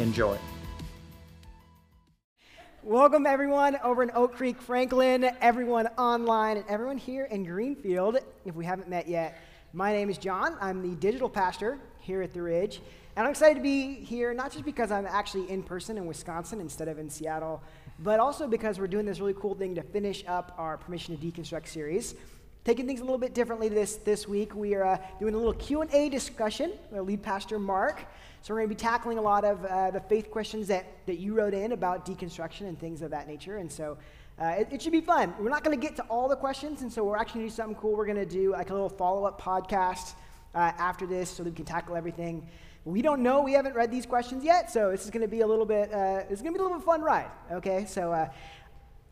Enjoy. Welcome, everyone over in Oak Creek, Franklin, everyone online, and everyone here in Greenfield. If we haven't met yet, my name is John. I'm the digital pastor here at The Ridge. And I'm excited to be here, not just because I'm actually in person in Wisconsin instead of in Seattle, but also because we're doing this really cool thing to finish up our Permission to Deconstruct series. Taking things a little bit differently this, this week, we are uh, doing a little Q&A discussion with lead pastor Mark. So we're going to be tackling a lot of uh, the faith questions that, that you wrote in about deconstruction and things of that nature. And so uh, it, it, should be fun. We're not going to get to all the questions, and so we're actually going to do something cool. We're going to do like a little follow-up podcast uh, after this so that we can tackle everything. We don't know. We haven't read these questions yet, so this is going to be a little bit. Uh, it's going to be a little bit fun ride. Okay, so uh,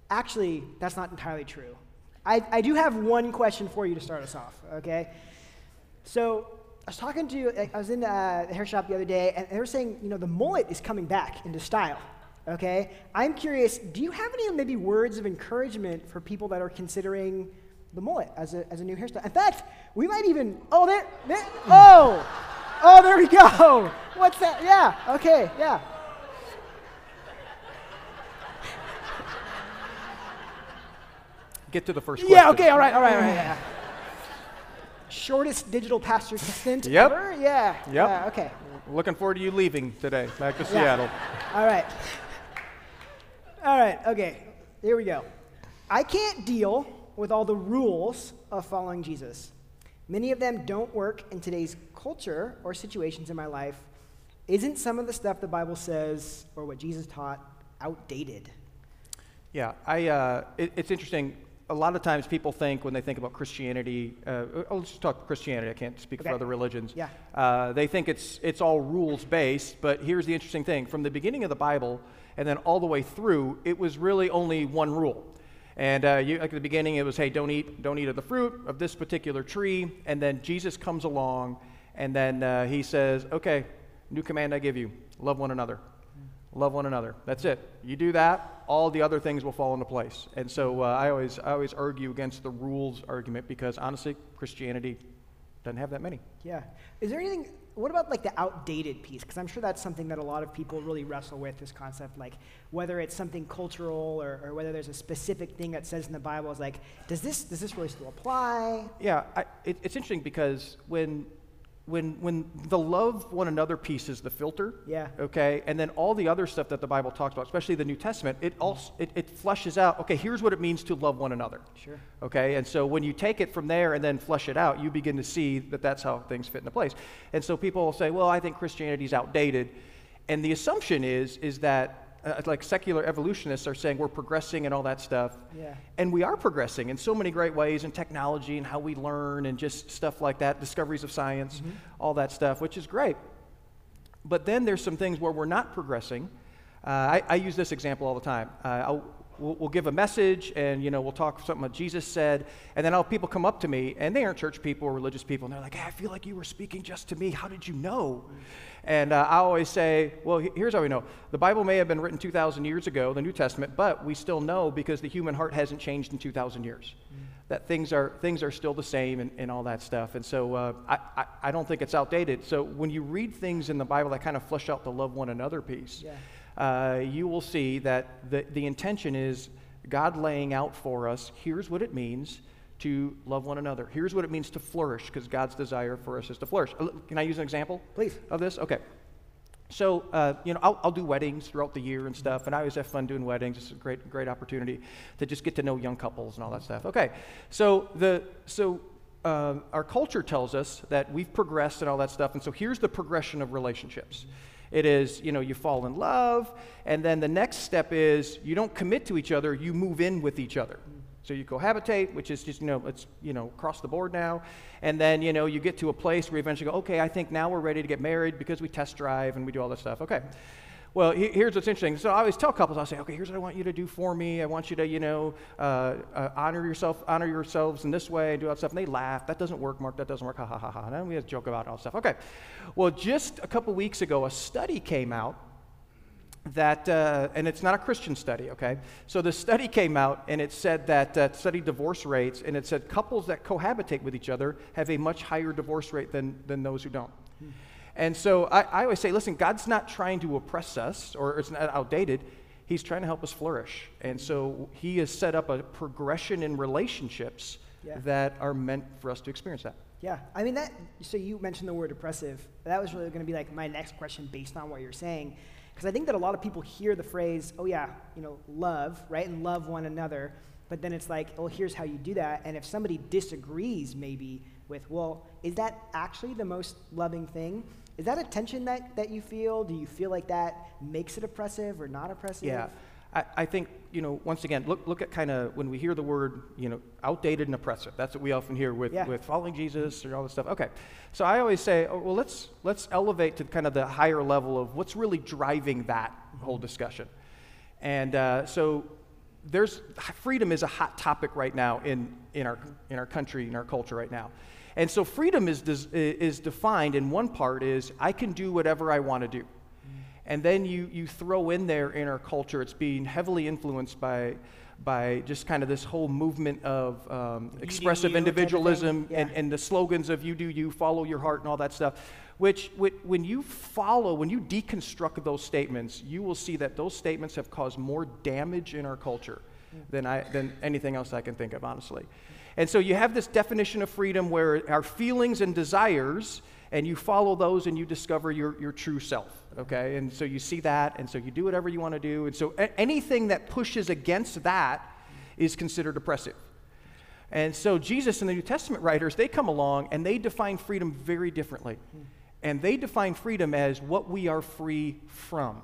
actually, that's not entirely true. I, I do have one question for you to start us off. Okay, so I was talking to. I was in uh, the hair shop the other day, and they were saying, you know, the mullet is coming back into style. Okay, I'm curious. Do you have any maybe words of encouragement for people that are considering the mullet as a, as a new hairstyle? In fact, we might even. Oh, there. there oh. Oh, there we go. What's that? Yeah, okay, yeah. Get to the first question. Yeah, okay, all right, all right, all right. Yeah. Shortest digital pastor stint yep. ever? Yeah. Yep. Yeah, okay. Looking forward to you leaving today, back to Yeah. Seattle. All right. All right, okay. Here we go. I can't deal with all the rules of following Jesus. Many of them don't work in today's culture or situations in my life. Isn't some of the stuff the Bible says or what Jesus taught outdated? Yeah, I, uh, it, it's interesting. A lot of times people think when they think about Christianity, uh, oh, let's just talk Christianity. I can't speak Okay. for other religions. Yeah. Uh, they think it's, it's all rules based, but here's the interesting thing. From the beginning of the Bible and then all the way through, it was really only one rule. And uh, you, like at the beginning, it was, hey, don't eat, don't eat of the fruit of this particular tree. And then Jesus comes along, and then uh, he says, okay, new command I give you: love one another. Love one another. That's it. You do that, all the other things will fall into place. And so uh, I always, I always argue against the rules argument because honestly, Christianity doesn't have that many. Yeah. Is there anything, what about like the outdated piece? Because I'm sure that's something that a lot of people really wrestle with this concept, like whether it's something cultural or, or whether there's a specific thing that says in the Bible is like, does this, does this really still apply? Yeah, I, it, it's interesting because when, when, when the love one another piece is the filter, Yeah. okay, and then all the other stuff that the Bible talks about, especially the New Testament, it also it, it fleshes out. Okay, here's what it means to love one another. Sure. Okay, and so when you take it from there and then flush it out, you begin to see that that's how things fit into place. And so people will say, "Well, I think Christianity is outdated," and the assumption is is that uh, like secular evolutionists are saying we're progressing and all that stuff. Yeah. And we are progressing in so many great ways in technology and how we learn and just stuff like that, discoveries of science, all that stuff, which is great. But then there's some things where we're not progressing. Uh, I, I use this example all the time. Uh, I'll, we'll, we'll give a message, and you know we'll talk something that Jesus said, and then I'll people come up to me, and they aren't church people or religious people, and they're like, "Hey, I feel like you were speaking just to me. How did you know?" And uh, I always say, "Well, here's how we know. The Bible may have been written 2,000 years ago, the New Testament, but we still know because the human heart hasn't changed in 2,000 years." that things are things are still the same and, and all that stuff. And so uh, I, I, I don't think it's outdated. So when you read things in the Bible that kind of flesh out the love one another piece, Yeah. uh, you will see that the, the intention is God laying out for us here's what it means to love one another. Here's what it means to flourish, because God's desire for us is to flourish. Uh, Can I use an example? Please. Of this? Okay. So, uh, you know, I'll, I'll do weddings throughout the year and stuff, and I always have fun doing weddings. It's a great, great opportunity to just get to know young couples and all that stuff. Okay, so the so uh, our culture tells us that we've progressed and all that stuff, and so here's the progression of relationships. It is, you know, you fall in love, and then the next step is you don't commit to each other, you move in with each other. So you cohabitate, which is just, you know, it's, you know, across the board now. And then, you know, you get to a place where you eventually go, okay, I think now we're ready to get married because we test drive and we do all this stuff. Okay. Well, he, here's what's interesting. So I always tell couples, I'll say, okay, here's what I want you to do for me. I want you to, you know, uh, uh, honor yourself, honor yourselves in this way and do all that stuff. And they laugh. That doesn't work, Mark. That doesn't work. Ha ha ha ha. And we have to joke about all stuff. Okay. Well, just a couple weeks ago, a study came out that, uh, and it's not a Christian study, okay? So the study came out and it said that, uh, studied divorce rates, and it said couples that cohabitate with each other have a much higher divorce rate than, than those who don't. Hmm. And so I, I always say, listen, God's not trying to oppress us or it's not outdated. He's trying to help us flourish. And so he has set up a progression in relationships yeah. that are meant for us to experience that. Yeah, I mean that. So you mentioned the word oppressive. That was really going to be like my next question based on what you're saying. Because I think that a lot of people hear the phrase, oh, yeah, you know, love, right? And love one another. But then it's like, oh, here's how you do that. And if somebody disagrees, maybe, with, well, is that actually the most loving thing? Is that a tension that, that you feel? Do you feel like that makes it oppressive or not oppressive? Yeah. I, I think, you know, once again, look, look at kind of when we hear the word, you know, outdated and oppressive. That's what we often hear with, yeah. with following Jesus or all this stuff. Okay. So I always say, oh, well, let's, let's elevate to kind of the higher level of what's really driving that whole discussion. And uh, so there's freedom is a hot topic right now in, in, our, in our country, in our culture right now. And so freedom is, is defined in one part is I can do whatever I want to do. And then you, you throw in there in our culture, it's being heavily influenced by, by just kind of this whole movement of um, expressive individualism yeah. and, and the slogans of you do you, follow your heart, and all that stuff. Which, which, when you follow, when you deconstruct those statements, you will see that those statements have caused more damage in our culture than, I, than anything else I can think of, honestly. And so you have this definition of freedom where our feelings and desires, and you follow those and you discover your, your true self, okay? And so you see that, and so you do whatever you want to do. And so a- anything that pushes against that is considered oppressive. And so Jesus and the New Testament writers, they come along and they define freedom very differently. And they define freedom as what we are free from.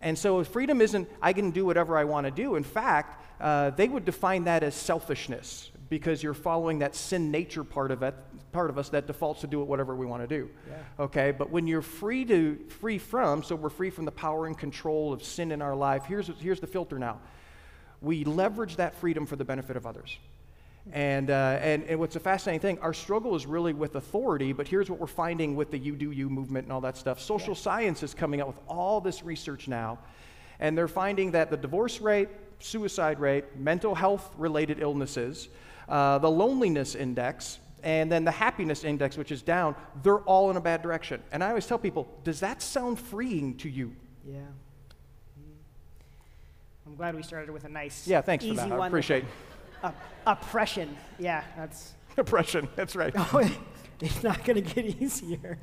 And so freedom isn't, I can do whatever I want to do. In fact, uh, they would define that as selfishness because you're following that sin nature part of it, part of us that defaults to do it whatever we want to do. Yeah. Okay, but when you're free to free from, so we're free from the power and control of sin in our life. Here's here's the filter now. We leverage that freedom for the benefit of others. And, uh, and, and what's a fascinating thing, our struggle is really with authority, but here's what we're finding with the you do you movement and all that stuff. Social yeah. science is coming out with all this research now, and they're finding that the divorce rate, suicide rate, mental health related illnesses, uh, the loneliness index, and then the happiness index, which is down, they're all in a bad direction. And I always tell people, does that sound freeing to you? Yeah. Mm-hmm. I'm glad we started with a nice, yeah. Thanks for that. I appreciate. Uh, oppression. Yeah, that's oppression. That's right. Oh, it's not going to get easier.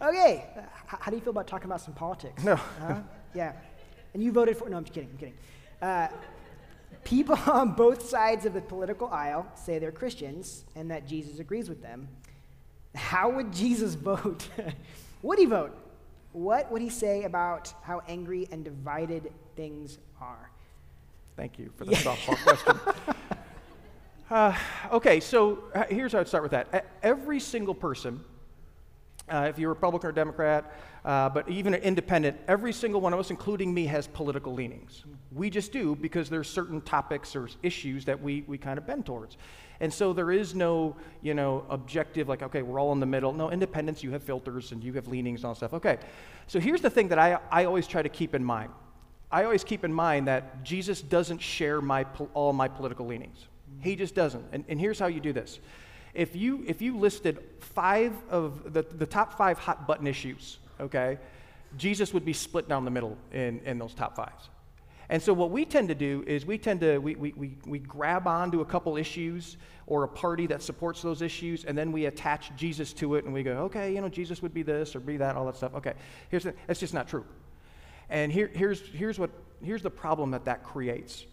Okay, H- how do you feel about talking about some politics? No. Uh, yeah, and you voted for? No, I'm just kidding. I'm kidding. Uh, people on both sides of the political aisle say they're Christians and that Jesus agrees with them. How would Jesus vote? would he vote? What would he say about how angry and divided things are? Thank you for the softball question. Uh, okay, so uh, here's how I'd start with that. Every single person, uh, if you're Republican or Democrat, uh, but even an independent, every single one of us, including me, has political leanings. We just do because there's certain topics or issues that we, we kind of bend towards. And so there is no, you know, objective like, okay, we're all in the middle. No, independents, you have filters and you have leanings and all stuff. Okay, so here's the thing that I, I always try to keep in mind. I always keep in mind that Jesus doesn't share my, all my political leanings. He just doesn't. And, and here's how you do this. If you, if you listed five of the, the top five hot button issues okay, Jesus would be split down the middle in, in those top fives. And so what we tend to do is we tend to, we, we, we, we grab onto a couple issues or a party that supports those issues, and then we attach Jesus to it, and we go, okay, you know, Jesus would be this or be that, all that stuff. Okay, here's the, that's just not true. And here, here's, here's, what, here's the problem that that creates.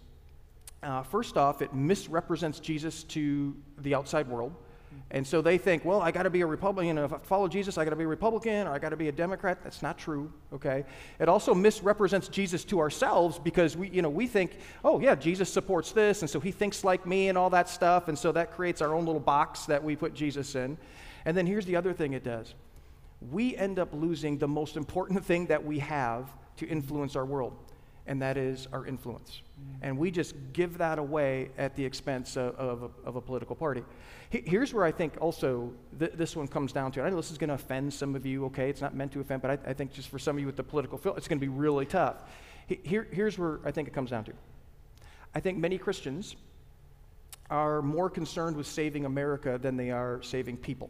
Uh, first off, it misrepresents Jesus to the outside world And so they think, well, I got to be a Republican. If I follow Jesus, I got to be a Republican or I got to be a Democrat. That's not true, okay? It also misrepresents Jesus to ourselves because we, you know, we think, oh, yeah, Jesus supports this, and so he thinks like me and all that stuff. And so that creates our own little box that we put Jesus in. And then here's the other thing it does we end up losing the most important thing that we have to influence our world, and that is our influence. And we just give that away at the expense of, of, of a political party. Here's where I think also th- this one comes down to. I know this is going to offend some of you, okay? It's not meant to offend, but I, I think just for some of you with the political feel, it's going to be really tough. Here, here's where I think it comes down to. I think many Christians are more concerned with saving America than they are saving people.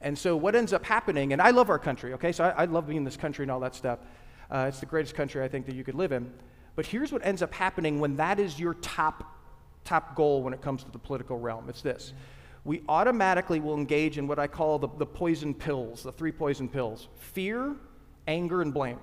And so what ends up happening, and I love our country, okay? So I, I love being in this country and all that stuff. Uh, it's the greatest country I think that you could live in. But here's what ends up happening when that is your top, top goal when it comes to the political realm it's this. We automatically will engage in what I call the, the poison pills, the three poison pills fear, anger, and blame.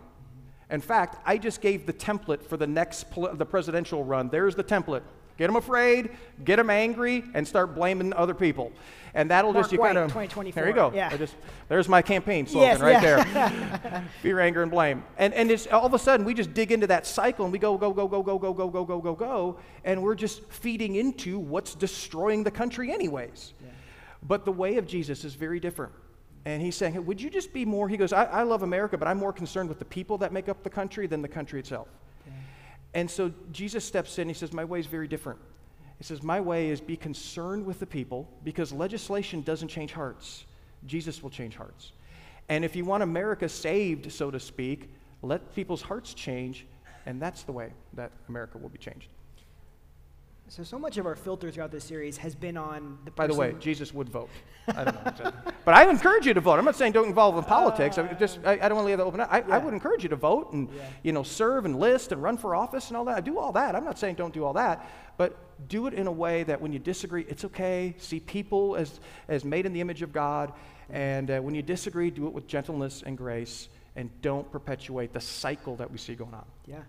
In fact, I just gave the template for the next the presidential run. There's the template. Get them afraid, get them angry, and start blaming other people. And that'll Mark just you kind of there you go. Yeah. Just, there's my campaign slogan yes, right yeah. there. Fear, anger, and blame. And and it's all of a sudden we just dig into that cycle and we go go go go go go go go go go go, and we're just feeding into what's destroying the country anyways. Yeah. But the way of Jesus is very different. And he's saying, hey, would you just be more? He goes, I, I love America, but I'm more concerned with the people that make up the country than the country itself. And so Jesus steps in. He says, My way is very different. He says, My way is be concerned with the people because legislation doesn't change hearts. Jesus will change hearts. And if you want America saved, so to speak, let people's hearts change, and that's the way that America will be changed. So, so much of our filter throughout this series has been on the. By the way, Jesus would vote. I don't know, but I encourage you to vote. I'm not saying don't involve in politics. I just I, I don't want to leave that open. I, yeah. I would encourage you to vote and yeah. you know serve and list and run for office and all that. I do all that. I'm not saying don't do all that, but do it in a way that when you disagree, it's okay. See people as as made in the image of God, and uh, when you disagree, do it with gentleness and grace, and don't perpetuate the cycle that we see going on. Yeah.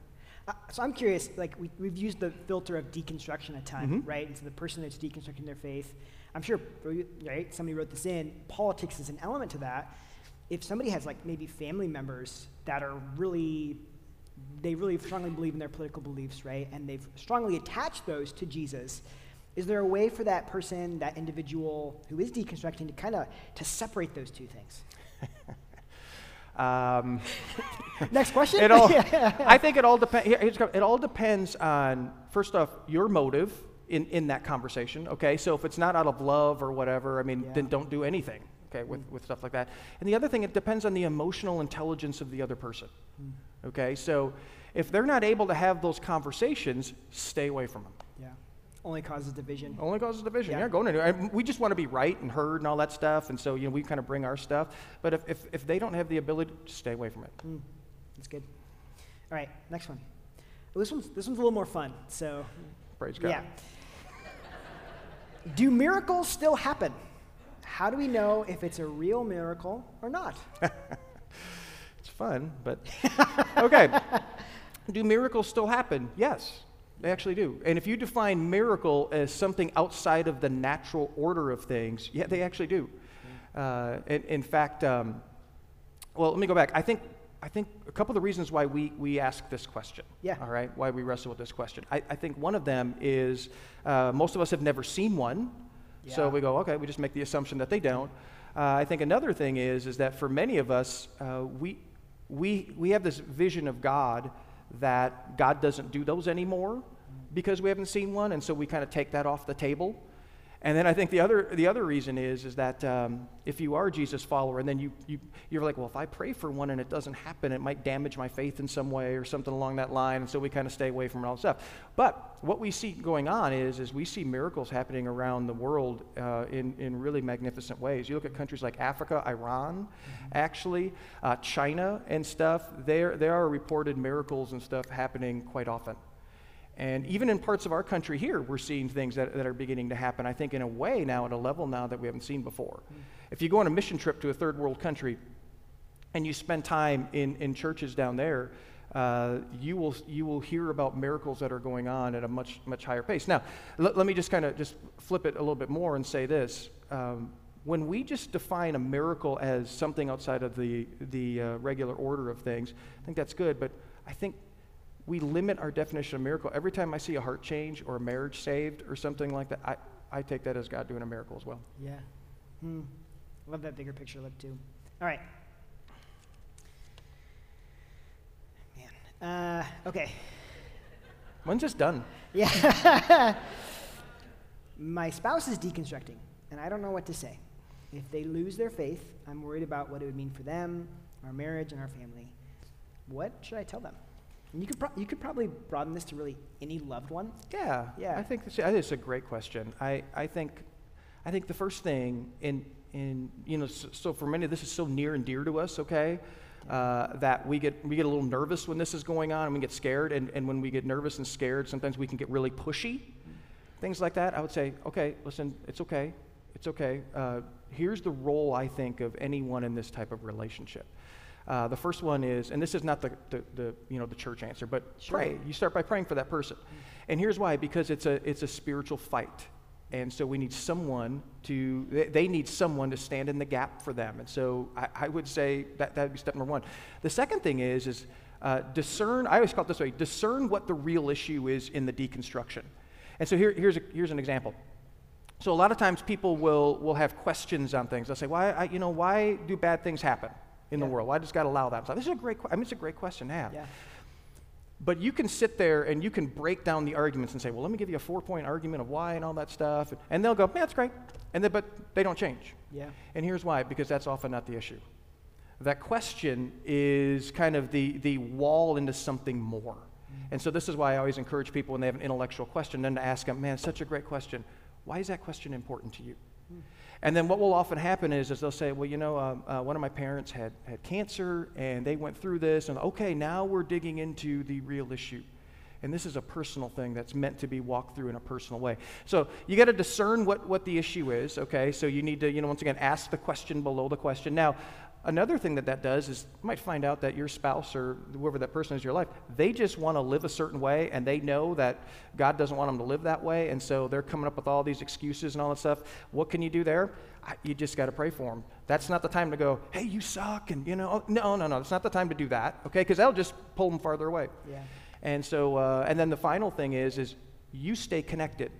Uh, so I'm curious, like we, have used the filter of deconstruction a ton, mm-hmm. right? And so the person that's deconstructing their faith, I'm sure, right? Somebody wrote this in. Politics is an element to that. If somebody has like maybe family members that are really, they really strongly believe in their political beliefs, right? And they've strongly attached those to Jesus. Is there a way for that person, that individual who is deconstructing, to kind of to separate those two things? Um, Next question. It all, I think it all depends. It all depends on first off your motive in, in that conversation. Okay, so if it's not out of love or whatever, I mean, yeah. then don't do anything. Okay, with, with stuff like that. And the other thing, it depends on the emotional intelligence of the other person. Mm. Okay, so if they're not able to have those conversations, stay away from them. Only causes division. Only causes division. Yeah, yeah going anywhere. we just want to be right and heard and all that stuff, and so you know we kind of bring our stuff. But if, if, if they don't have the ability, stay away from it. Mm, that's good. All right, next one. Well, this one's this one's a little more fun. So, praise God. Yeah. Do miracles still happen? How do we know if it's a real miracle or not? it's fun, but okay. Do miracles still happen? Yes. They actually do. And if you define miracle as something outside of the natural order of things, yeah, they actually do. Uh, in, in, fact, um, well, let me go back. I think, I think a couple of the reasons why we, we ask this question, yeah. all right, why we wrestle with this question. I, I think one of them is uh, most of us have never seen one, yeah. so we go, okay, we just make the assumption that they don't. Uh, I think another thing is, is that for many of us, uh, we, we, we have this vision of God that God doesn't do those anymore because we haven't seen one, and so we kind of take that off the table. And then I think the other, the other reason is, is that um, if you are a Jesus follower and then you, you, you're like, well, if I pray for one and it doesn't happen, it might damage my faith in some way or something along that line. And so we kind of stay away from all that stuff. But what we see going on is, is we see miracles happening around the world uh, in, in really magnificent ways. You look at countries like Africa, Iran, mm-hmm. actually, uh, China and stuff, there, there are reported miracles and stuff happening quite often. And even in parts of our country here, we're seeing things that, that are beginning to happen, I think, in a way now, at a level now that we haven't seen before. Mm. If you go on a mission trip to a third world country and you spend time in, in churches down there, uh, you, will, you will hear about miracles that are going on at a much, much higher pace. Now, l- let me just kind of just flip it a little bit more and say this. Um, when we just define a miracle as something outside of the, the uh, regular order of things, I think that's good, but I think we limit our definition of miracle. Every time I see a heart change or a marriage saved or something like that, I, I take that as God doing a miracle as well. Yeah. Hmm. Love that bigger picture look too. All right. Man. Uh, okay. When's this done? Yeah. My spouse is deconstructing, and I don't know what to say. If they lose their faith, I'm worried about what it would mean for them, our marriage, and our family. What should I tell them? And you could, pro- you could probably broaden this to really any loved one. Yeah, Yeah. I think that's, I think it's a great question. I, I think, I think the first thing in, in you know, so, so for many, this is so near and dear to us. Okay, uh, that we get we get a little nervous when this is going on, and we get scared. And, and when we get nervous and scared, sometimes we can get really pushy. Things like that. I would say, okay, listen, it's okay, it's okay. Uh, here's the role I think of anyone in this type of relationship. Uh, the first one is, and this is not the, the, the, you know the church answer, but Sure. pray. You start by praying for that person, and here's why: because it's a it's a spiritual fight, and so we need someone to they, they need someone to stand in the gap for them. And so I, I would say that that would be step number one. The second thing is is uh, discern. I always call it this way: discern what the real issue is in the deconstruction. And so here, here's a, here's an example. So a lot of times people will, will have questions on things. They'll say, why, I, you know, why do bad things happen in Yeah. the world? Why does God allow that? This is a great, I mean, it's a great question to have. Yeah. But you can sit there and you can break down the arguments and say, well, let me give you a four-point argument of why and all that stuff. And they'll go, man, that's great. And then, but they don't change. Yeah. And here's why, because that's often not the issue. That question is kind of the, the wall into something more. Mm-hmm. And so this is why I always encourage people when they have an intellectual question, then to ask them, man, such a great question. Why is that question important to you? Hmm. And then what will often happen is, is they'll say, well, you know, um, uh, one of my parents had, had cancer and they went through this, and okay, now we're digging into the real issue. And this is a personal thing that's meant to be walked through in a personal way. So you got to discern what, what the issue is, okay? So you need to, you know, once again, ask the question below the question. Now, another thing that that does is you might find out that your spouse or whoever that person is in your life, they just want to live a certain way and they know that God doesn't want them to live that way. And so they're coming up with all these excuses and all that stuff. What can you do there? I, you just got to pray for them. That's not the time to go, hey, you suck. And, you know, oh, no, no, no. It's not the time to do that, okay? Because that'll just pull them farther away. Yeah. And so, uh, and then the final thing is, is you stay connected.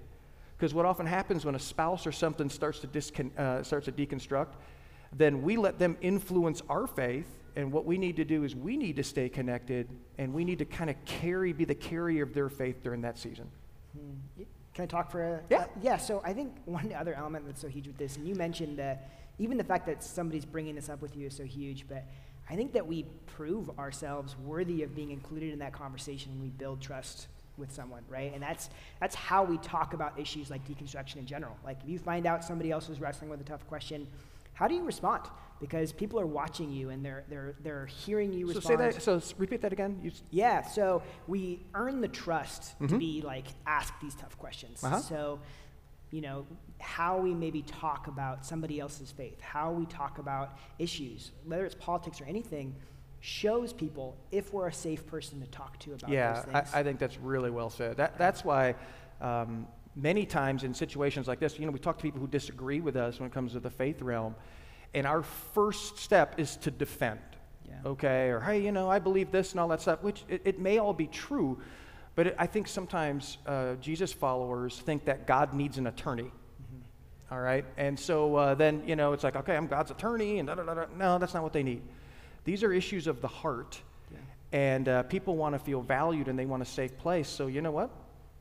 Because what often happens when a spouse or something starts to, discon- uh, starts to deconstruct, then we let them influence our faith. And what we need to do is we need to stay connected and we need to kind of carry, be the carrier of their faith during that season. Hmm. Can I talk for a? Yeah. uh, yeah. So I think one other element that's so huge with this, and you mentioned uh, even the fact that somebody's bringing this up with you is so huge, but I think that we prove ourselves worthy of being included in that conversation when we build trust with someone, right? And that's that's how we talk about issues like deconstruction in general. Like if you find out somebody else is wrestling with a tough question, how do you respond? Because people are watching you and they're they're they're hearing you So respond. say that, so repeat that again. You, Yeah, so we earn the trust to Mhm. be like ask these tough questions. Uh-huh. So, you know, how we maybe talk about somebody else's faith, how we talk about issues, whether it's politics or anything, shows people if we're a safe person to talk to about yeah, those things. I, I think that's really well said. That, that's why um, many times in situations like this, you know, we talk to people who disagree with us when it comes to the faith realm, and our first step is to defend. Yeah. Okay, or hey, you know, I believe this and all that stuff, which it, it may all be true, but it, I think sometimes uh, Jesus followers think that God needs an attorney. Mm-hmm. All right, and so uh, then you know it's like, okay, I'm God's attorney, and da, da, da, no, that's not what they need. These are issues of the heart, Yeah. and uh, people want to feel valued and they want a safe place. So you know what?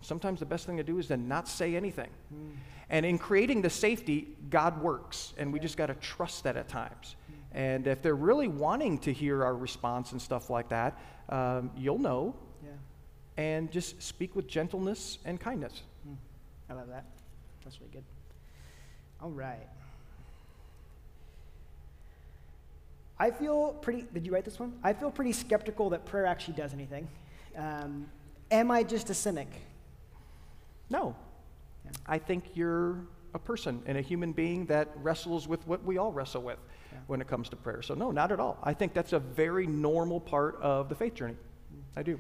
Sometimes the best thing to do is to not say anything. Mm. And in creating the safety, God works, and we just got to trust that at times. And if they're really wanting to hear our response and stuff like that, um, you'll know, Yeah. and just speak with gentleness and kindness. Mm. I love that. That's really good. All right. I feel pretty. Did you write this one? I feel pretty skeptical that prayer actually does anything. Um, am I just a cynic? No. Yeah. I think you're a person and a human being that wrestles with what we all wrestle with Yeah. when it comes to prayer. So, no, not at all. I think that's a very normal part of the faith journey. Mm. I do.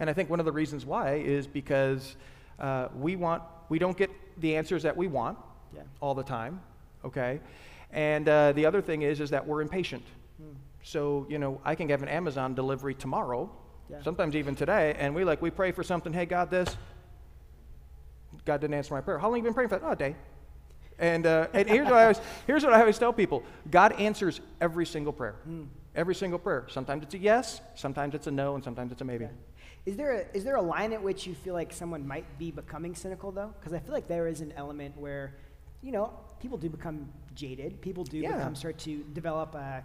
And I think one of the reasons why is because uh, we want, we don't get the answers that we want Yeah. all the time, okay? And uh, the other thing is, is that we're impatient. Hmm. So, you know, I can have an Amazon delivery tomorrow, Yeah. sometimes even today, and we like, we pray for something, hey, God, this. God didn't answer my prayer. How long have you been praying for that? Oh, a day. And, uh, and here's, what I always, here's what I always tell people God answers every single prayer. Hmm. Every single prayer. Sometimes it's a yes, sometimes it's a no, and sometimes it's a maybe. Yeah. Is there a, is there a line at which you feel like someone might be becoming cynical though? Because I feel like there is an element where, you know, people do become jaded. People do Yeah. become start to develop a,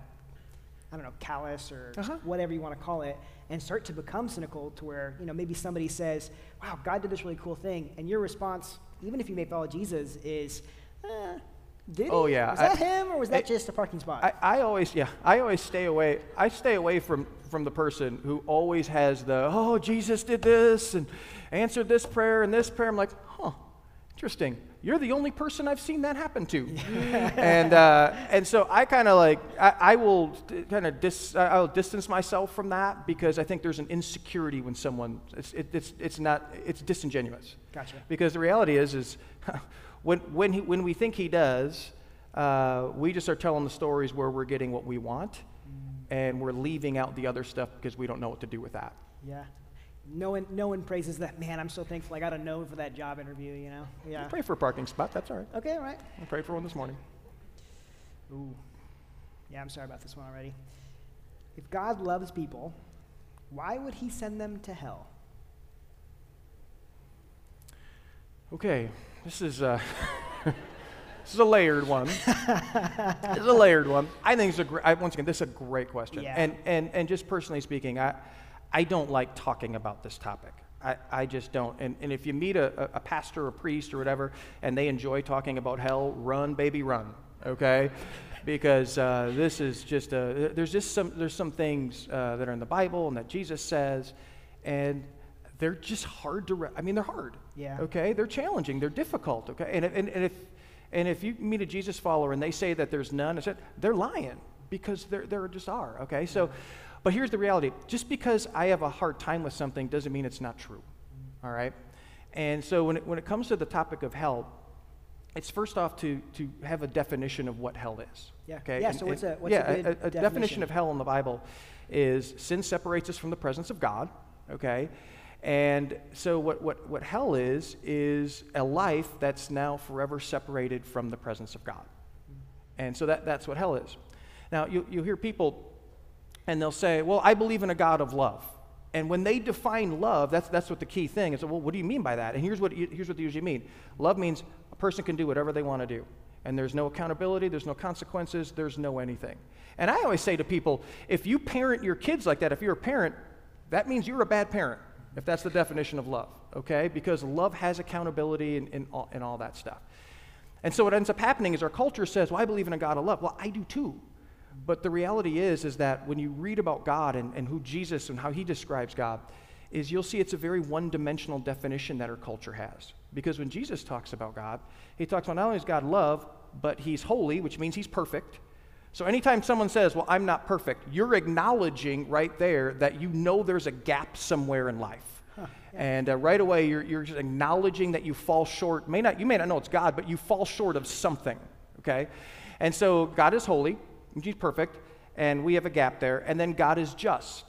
I don't know, callous or Uh-huh. whatever you want to call it, and start to become cynical to where you know maybe somebody says, "Wow, God did this really cool thing," and your response, even if you may follow Jesus, is, eh, "Did he? Oh, yeah. was I- that him or was that I- just a parking spot?" I, I always, yeah, I always stay away. I stay away from, from the person who always has the, oh, Jesus did this and answered this prayer and this prayer. I'm like, huh, interesting. You're the only person I've seen that happen to. and, uh, and so I kind of like, I, I will kind of dis, I'll distance myself from that because I think there's an insecurity when someone, it's, it, it's, it's not, it's disingenuous. gotcha. Because the reality is, is when, when, he, when we think he does, uh, we just are telling the stories where we're getting what we want, and we're leaving out the other stuff because we don't know what to do with that. Yeah. No one, no one praises that. Man, I'm so thankful I got a no for that job interview. You know. Yeah. Pray for a parking spot. That's all right. Okay. All right. I prayed for one this morning. Ooh. Yeah, I'm sorry about this one already. If God loves people, why would He send them to hell? Okay, this is uh, this is a layered one. this is a layered one. I think it's a great. Once again, this is a great question. Yeah. And and and just personally speaking, I I don't like talking about this topic. I, I just don't. And, and if you meet a, a- pastor or priest or whatever, and they enjoy talking about hell, run, baby, run. Okay, because uh, this is just a, there's just some there's some things uh, that are in the Bible and that Jesus says, and they're just hard to. Re- I mean, they're hard. Yeah. Okay, they're challenging. They're difficult. Okay, and, if- and, and if and if you meet a Jesus follower and they say that there's none, I said they're lying because there there just are. Okay, so, but here's the reality: just because I have a hard time with something doesn't mean it's not true. All right, and so when it, when it comes to the topic of hell, it's first off to to have a definition of what hell is. Yeah. Okay. Yeah, and- so what's a- what's a yeah, good a, definition definition? of hell in the Bible is sin separates us from the presence of God. Okay. And so, what, what, what hell is, is a life that's now forever separated from the presence of God. And so, that, that's what hell is. Now, you, you hear people, and they'll say, Well, I believe in a God of love. And when they define love, that's, that's what the key thing is. Well, what do you mean by that? And here's what, here's what they usually mean love means a person can do whatever they want to do. And there's no accountability, there's no consequences, there's no anything. And I always say to people if you parent your kids like that, if you're a parent, that means you're a bad parent, if that's the definition of love, okay? Because love has accountability and, and, all, and all that stuff. And so what ends up happening is our culture says, well, I believe in a God of love. Well, I do too. But the reality is, is that when you read about God and, and who Jesus and how he describes God, is you'll see it's a very one-dimensional definition that our culture has. Because when Jesus talks about God, he talks about not only is God love, but he's holy, which means he's perfect. So anytime someone says, well, I'm not perfect, you're acknowledging right there that you know there's a gap somewhere in life. And uh, right away, you're, you're just acknowledging that you fall short. May not, you may not know it's God, but you fall short of something. Okay? And so God is holy, He's perfect, and we have a gap there. And then God is just,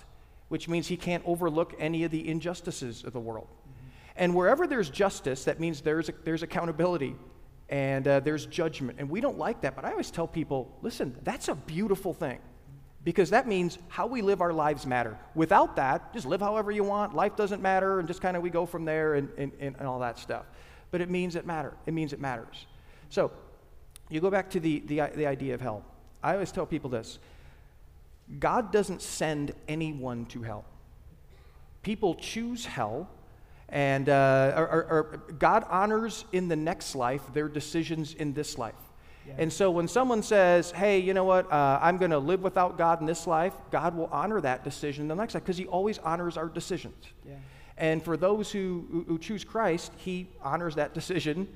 which means He can't overlook any of the injustices of the world. And wherever there's justice, that means there's, there's accountability and uh, there's judgment. And we don't like that, but I always tell people listen, that's a beautiful thing because that means how we live our lives matter. Without that, just live however you want, life doesn't matter, and just kind of we go from there and, and, and all that stuff. But it means it matter. It means it matters. So you go back to the, the, the idea of hell. I always tell people this God doesn't send anyone to hell. People choose hell, and uh, or, or- or God honors in the next life their decisions in this life. Yeah. And so when someone says, hey, you know what, uh, I'm going to live without God in this life, God will honor that decision in the next life because He always honors our decisions. Yeah. And for those who, who, who choose Christ, He honors that decision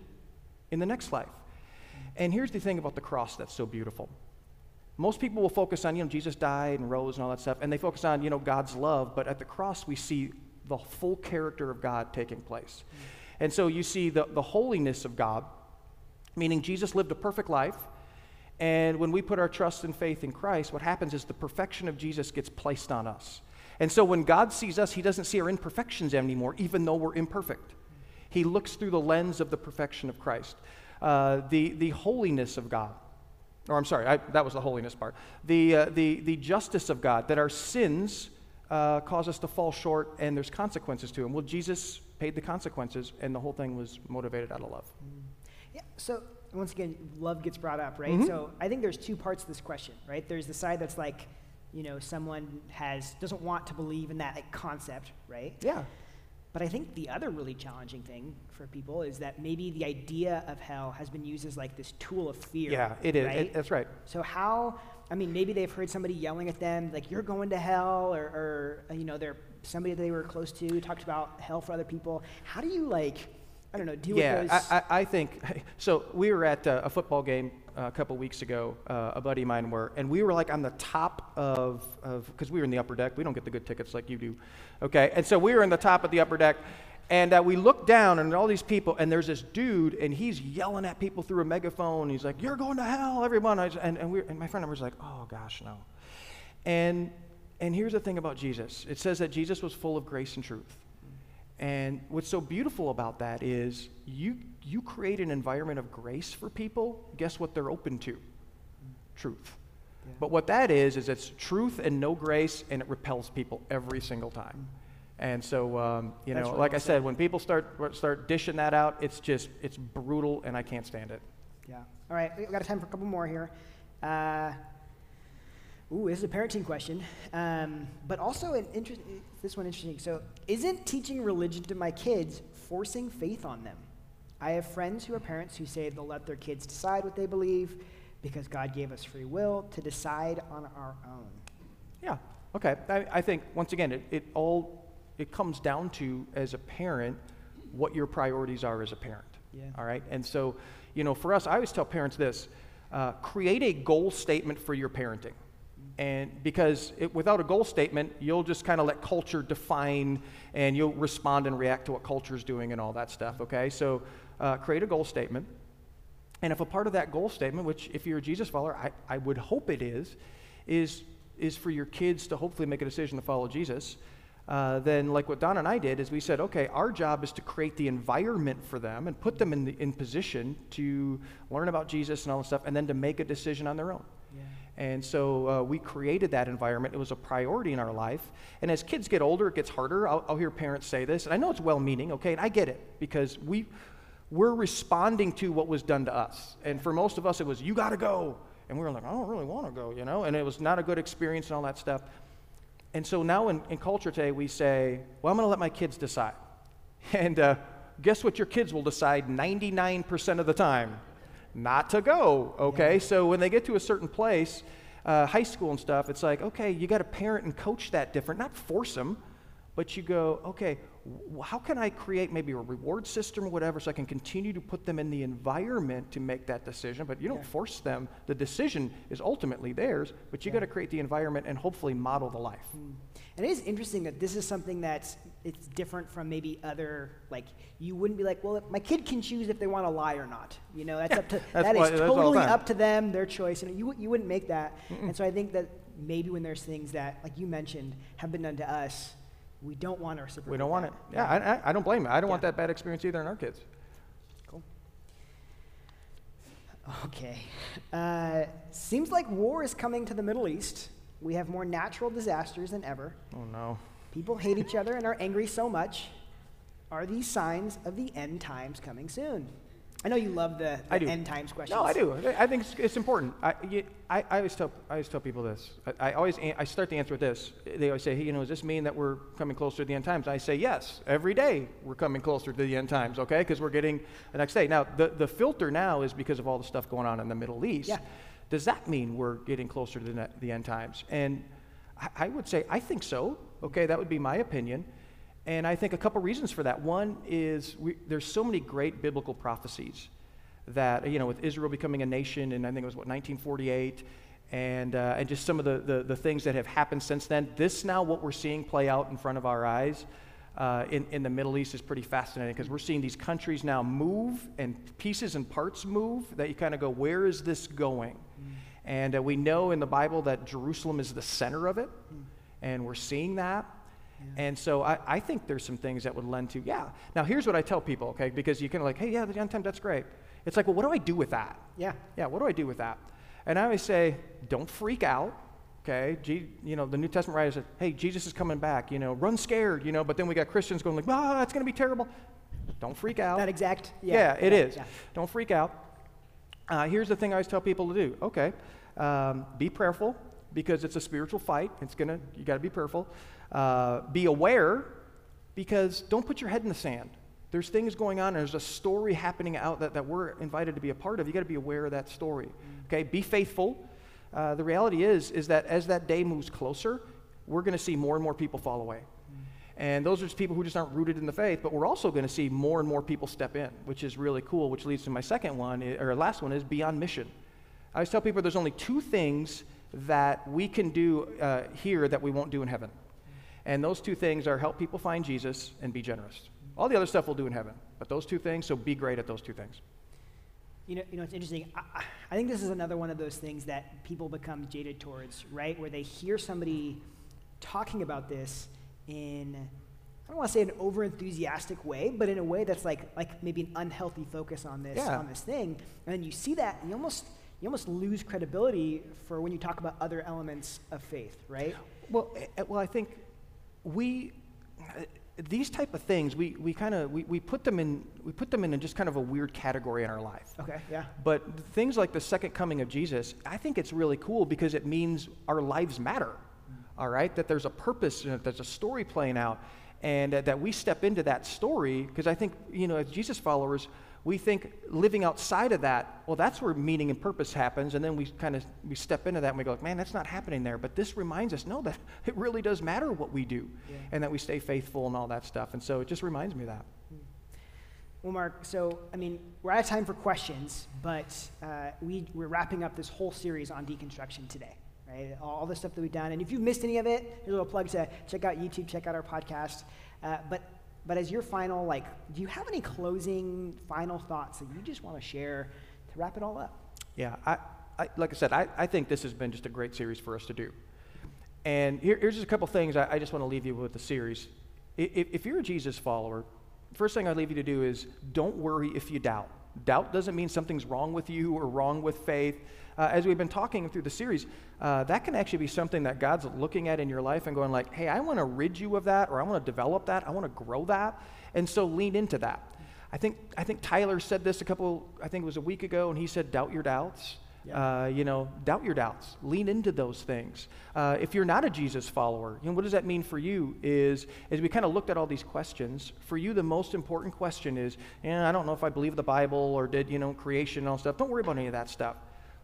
in the next life. And here's the thing about the cross that's so beautiful most people will focus on, you know, Jesus died and rose and all that stuff, and they focus on, you know, God's love, but at the cross we see the full character of God taking place. And so you see the, the holiness of God, meaning Jesus lived a perfect life. And when we put our trust and faith in Christ, what happens is the perfection of Jesus gets placed on us. And so when God sees us, He doesn't see our imperfections anymore, even though we're imperfect. He looks through the lens of the perfection of Christ, uh, the, the holiness of God. Or I'm sorry, I, that was the holiness part. The, uh, the, the justice of God, that our sins uh, cause us to fall short and there's consequences to them. Well, Jesus paid the consequences, and the whole thing was motivated out of love. Yeah, so once again, love gets brought up, right? Mhm. So I think there's two parts to this question, right? There's the side that's like, you know, someone has doesn't want to believe in that like, concept, right? Yeah. But I think the other really challenging thing for people is that maybe the idea of hell has been used as like this tool of fear. Yeah, it is. Right? It- that's right. So how? I mean, maybe they've heard somebody yelling at them, like "You're going to hell," or, or uh, you know, they're somebody they were close to talked about hell for other people. How do you like, I don't know, deal yeah, with those? I, I, I think so. We were at uh, a football game a couple weeks ago. Uh, a buddy of mine were, and we were like on the top of because we were in the upper deck. We don't get the good tickets like you do, okay? And so we were in the top of the upper deck, and uh, we looked down and all these people, and there's this dude, and he's yelling at people through a megaphone. He's like, "You're going to hell, everyone!" And and, we and my friend and I was like, "Oh gosh, no." And and here's the thing about Jesus. It says that Jesus was full of grace and truth. And what's so beautiful about that is you, you create an environment of grace for people. Guess what they're open to? Truth. Yeah. But what that is, is it's truth and no grace, and it repels people every single time. And so, um, you That's know, like I said, when people start, start dishing that out, it's just, it's brutal, and I can't stand it. Yeah. All right, we've got time for a couple more here. Uh, ooh, this is a parenting question, um, but also an interest. This one interesting. So, isn't teaching religion to my kids forcing faith on them? I have friends who are parents who say they'll let their kids decide what they believe because God gave us free will to decide on our own. Yeah. Okay. I, I think once again, it, it all it comes down to as a parent what your priorities are as a parent. Yeah. All right. And so, you know, for us, I always tell parents this: uh, create a goal statement for your parenting. And because it, without a goal statement, you'll just kind of let culture define and you'll respond and react to what culture is doing and all that stuff, okay? So uh, create a goal statement. And if a part of that goal statement, which if you're a Jesus follower, I, I would hope it is, is, is for your kids to hopefully make a decision to follow Jesus, uh, then like what Don and I did is we said, okay, our job is to create the environment for them and put them in, the, in position to learn about Jesus and all this stuff, and then to make a decision on their own. Yeah. And so uh, we created that environment. It was a priority in our life. And as kids get older, it gets harder. I'll, I'll hear parents say this, and I know it's well meaning, okay, and I get it because we, we're responding to what was done to us. And for most of us, it was, you got to go. And we were like, I don't really want to go, you know? And it was not a good experience and all that stuff. And so now in, in culture today, we say, well, I'm going to let my kids decide. And uh, guess what your kids will decide 99% of the time? Not to go, okay? Yeah. So when they get to a certain place, uh, high school and stuff, it's like, okay, you got to parent and coach that different, not force them, but you go, okay, how can I create maybe a reward system or whatever so I can continue to put them in the environment to make that decision? But you don't Yeah. force them. The decision is ultimately theirs, but you Yeah. got to create the environment and hopefully model the life. Hmm. And it is interesting that this is something that's it's different from maybe other like you wouldn't be like, well, my kid can choose if they want to lie or not. You know, that's Yeah, up to that's that what- is that's all totally up to them, their choice. And you you wouldn't make that. And so I think that maybe when there's things that like you mentioned have been done to us, we don't want our reciprocate. We don't want it. Yeah, I, I, I don't blame it. I don't want that bad experience either in our kids. Cool. Okay. Uh, seems like war is coming to the Middle East. We have more natural disasters than ever. Oh, no. People hate each other and are angry so much. Are these signs of the end times coming soon? I know you love the, the I do. end times questions. No, I do. I- think it's, it's important. I, you, I, I, always tell, I always tell people this. I, I always an- I start the answer with this. They always say, hey, you know, does this mean that we're coming closer to the end times? I say, yes. Every day we're coming closer to the end times, okay? Because we're getting the next day. Now, the, the filter now is because of all the stuff going on in the Middle East. Yeah. Does that mean we're getting closer to the, the end times? And I, I would say, I think so. Okay, that would be my opinion. And I think a couple reasons for that. One is we, there's so many great biblical prophecies that, you know, with Israel becoming a nation in, I think it was, what, 1948, and, uh, and just some of the, the, the things that have happened since then. This now, what we're seeing play out in front of our eyes uh, in, in the Middle East is pretty fascinating because we're seeing these countries now move and pieces and parts move that you kind of go, where is this going? And uh, we know in the Bible that Jerusalem is the center of it, and we're seeing that. And so I, I think there's some things that would lend to, yeah. Now, here's what I tell people, okay, because you kind of like, hey, yeah, the end time, that's great. It's like, well, what do I do with that? Yeah. Yeah, what do I do with that? And I always say, don't freak out, okay? G, you know, the New Testament writer said, hey, Jesus is coming back, you know, run scared, you know, but then we got Christians going like, ah, it's going to be terrible. Don't freak out. That exact. Yeah, Yeah, it is. yeah. Don't freak out. Uh, here's the thing I always tell people to do. Okay, um, be prayerful because it's a spiritual fight. It's gonna. You got to be prayerful. Uh, be aware because don't put your head in the sand. There's things going on. There's a story happening out that, that we're invited to be a part of. You got to be aware of that story. Okay, be faithful. Uh, the reality is is that as that day moves closer, we're going to see more and more people fall away. And those are just people who just aren't rooted in the faith, but we're also going to see more and more people step in, which is really cool, which leads to my second one, or last one, is beyond mission. I always tell people there's only two things that we can do uh, here that we won't do in heaven. And those two things are help people find Jesus and be generous. All the other stuff we'll do in heaven, but those two things, so be great at those two things. You know, you know, it's interesting. I, I- think this is another one of those things that people become jaded towards, right? Where they hear somebody talking about this in, I don't want to say an over enthusiastic way, but in a way that's like, like maybe an unhealthy focus on this, Yeah. on this thing. And then you see that, and you almost, you almost lose credibility for when you talk about other elements of faith, right? Well, eh, eh, well, I think we these type of things we, we kind of we, we put them in we put them in a just kind of a weird category in our life. Okay, yeah. But things like the second coming of Jesus, I think it's really cool because it means our lives matter. All right, that there's a purpose, that there's a story playing out, and uh, that we step into that story because I think you know as Jesus followers, we think living outside of that, well, that's where meaning and purpose happens, and then we kind of we step into that and we go, like, man, that's not happening there. But this reminds us, no, that it really does matter what we do, Yeah. and that we stay faithful and all that stuff. And so it just reminds me of that. Well, Mark, so, I mean, we're out of time for questions, but uh, we, we're wrapping up this whole series on deconstruction today, right? All, all the stuff that we've done. And if you've missed any of it, here's a little plug to check out YouTube, check out our podcast. Uh, but, but as your final, like, do you have any closing final thoughts that you just want to share to wrap it all up? Yeah, I, I, like I said, I, I think this has been just a great series for us to do. And here, here's just a couple things I, I just want to leave you with the series. If, if you're a Jesus follower, first thing I'd leave you to do is don't worry if you doubt. Doubt doesn't mean something's wrong with you or wrong with faith. Uh, as we've been talking through the series, uh, that can actually be something that God's looking at in your life and going like, hey, I want to rid you of that, or I want to develop that, I want to grow that, and so lean into that. I think, I think Tyler said this a couple, I think it was a week ago, and he said, doubt your doubts. Uh, you know, doubt your doubts. Lean into those things. Uh, if you're not a Jesus follower, you know, what does that mean for you? Is as we kind of looked at all these questions, for you the most important question is, yeah, I don't know if I believe the Bible or did you know creation and all stuff. Don't worry about any of that stuff.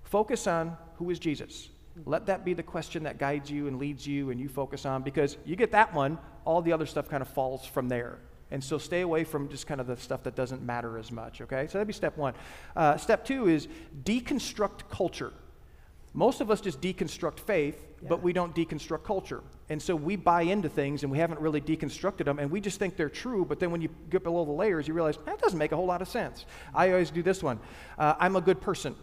Focus on who is Jesus. Let that be the question that guides you and leads you, and you focus on because you get that one, all the other stuff kind of falls from there. And so stay away from just kind of the stuff that doesn't matter as much, okay? So that'd be step one. Uh, step two is deconstruct culture. Most of us just deconstruct faith, but we don't deconstruct culture. And so we buy into things and we haven't really deconstructed them, and we just think they're true, but then when you get below the layers, you realize that doesn't make a whole lot of sense. I always do this one uh, I'm a good person.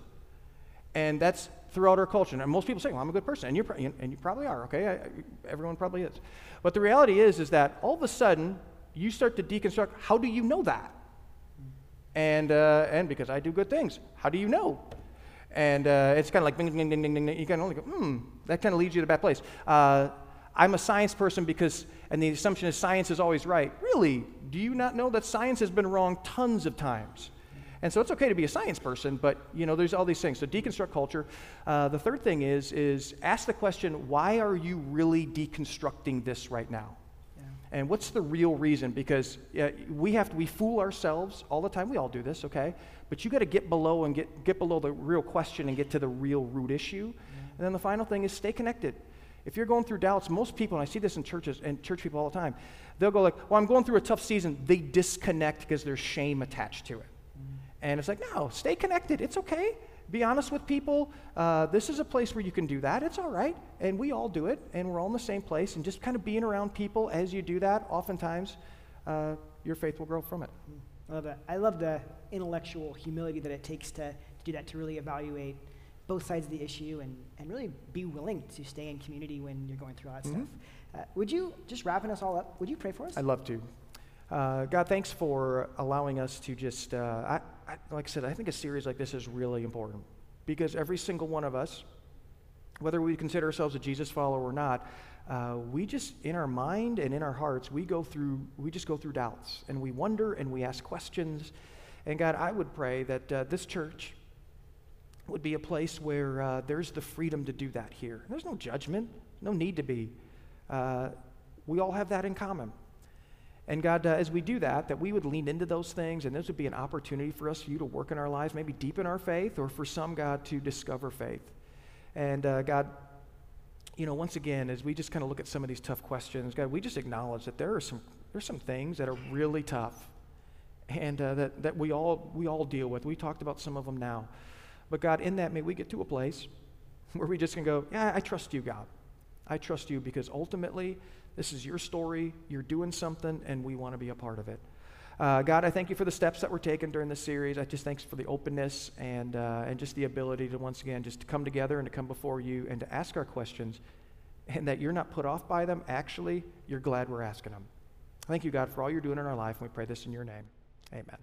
And that's throughout our culture. And most people say, well, I'm a good person. And, you're, and you probably are, okay? I- everyone probably is. But the reality is, is that all of a sudden, you start to deconstruct, how do you know that? And, uh, and because I do good things, how do you know? And uh, it's kind of like ding, ding, ding, ding, ding. You can only go, hmm, that kind of leads you to a bad place. Uh, I'm a science person because, and the assumption is science is always right. Really? Do you not know that science has been wrong tons of times? And so it's okay to be a science person, but you know, there's all these things. So deconstruct culture. Uh, the third thing is, is ask the question, why are you really deconstructing this right now? And what's the real reason? Because we have to, we fool ourselves all the time. We all do this, okay? But you got to get below and get, get below the real question and get to the real root issue. And then the final thing is stay connected. If you're going through doubts, most people, and I see this in churches and church people all the time, they'll go like, "Well, I'm going through a tough season." They disconnect because there's shame attached to it. And it's like, no, stay connected. It's okay. Be honest with people. Uh, this is a place where you can do that. It's all right. And we all do it. And we're all in the same place. And just kind of being around people as you do that, oftentimes uh, your faith will grow from it. I love that. I love the intellectual humility that it takes to, to do that, to really evaluate both sides of the issue and, and really be willing to stay in community when you're going through all that Mhm. stuff. Uh, would you, just wrapping us all up, would you pray for us? I'd love to. Uh, God, thanks for allowing us to just, uh, I, I, like I said, I think a series like this is really important because every single one of us, whether we consider ourselves a Jesus follower or not, uh, we just, in our mind and in our hearts, we go through, we just go through doubts and we wonder and we ask questions. And God, I would pray that uh, this church would be a place where uh, there's the freedom to do that here. There's no judgment, no need to be. Uh, we all have that in common. And God, uh, as we do that, that we would lean into those things, and this would be an opportunity for us, for you to work in our lives, maybe deepen our faith, or for some, God, to discover faith. And uh, God, you know, once again, as we just kind of look at some of these tough questions, God, we just acknowledge that there are some there's some things that are really tough, and uh, that that we all we all deal with. We talked about some of them now, but God, in that, may we get to a place where we just can go, yeah, I trust you, God. I trust you because ultimately, this is your story. You're doing something, and we want to be a part of it. Uh, God, I thank you for the steps that were taken during this series. I just thanks for the openness and, uh, and just the ability to once again just to come together and to come before you and to ask our questions, and that you're not put off by them. Actually, you're glad we're asking them. Thank you, God, for all you're doing in our life, and we pray this in your name. Amen.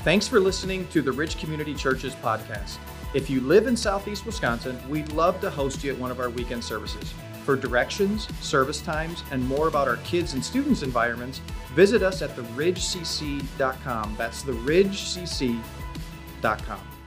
Thanks for listening to the Ridge Community Church's podcast. If you live in southeast Wisconsin, we'd love to host you at one of our weekend services. For directions, service times, and more about our kids and students' environments, visit us at theridgecc.com. That's theridgecc.com.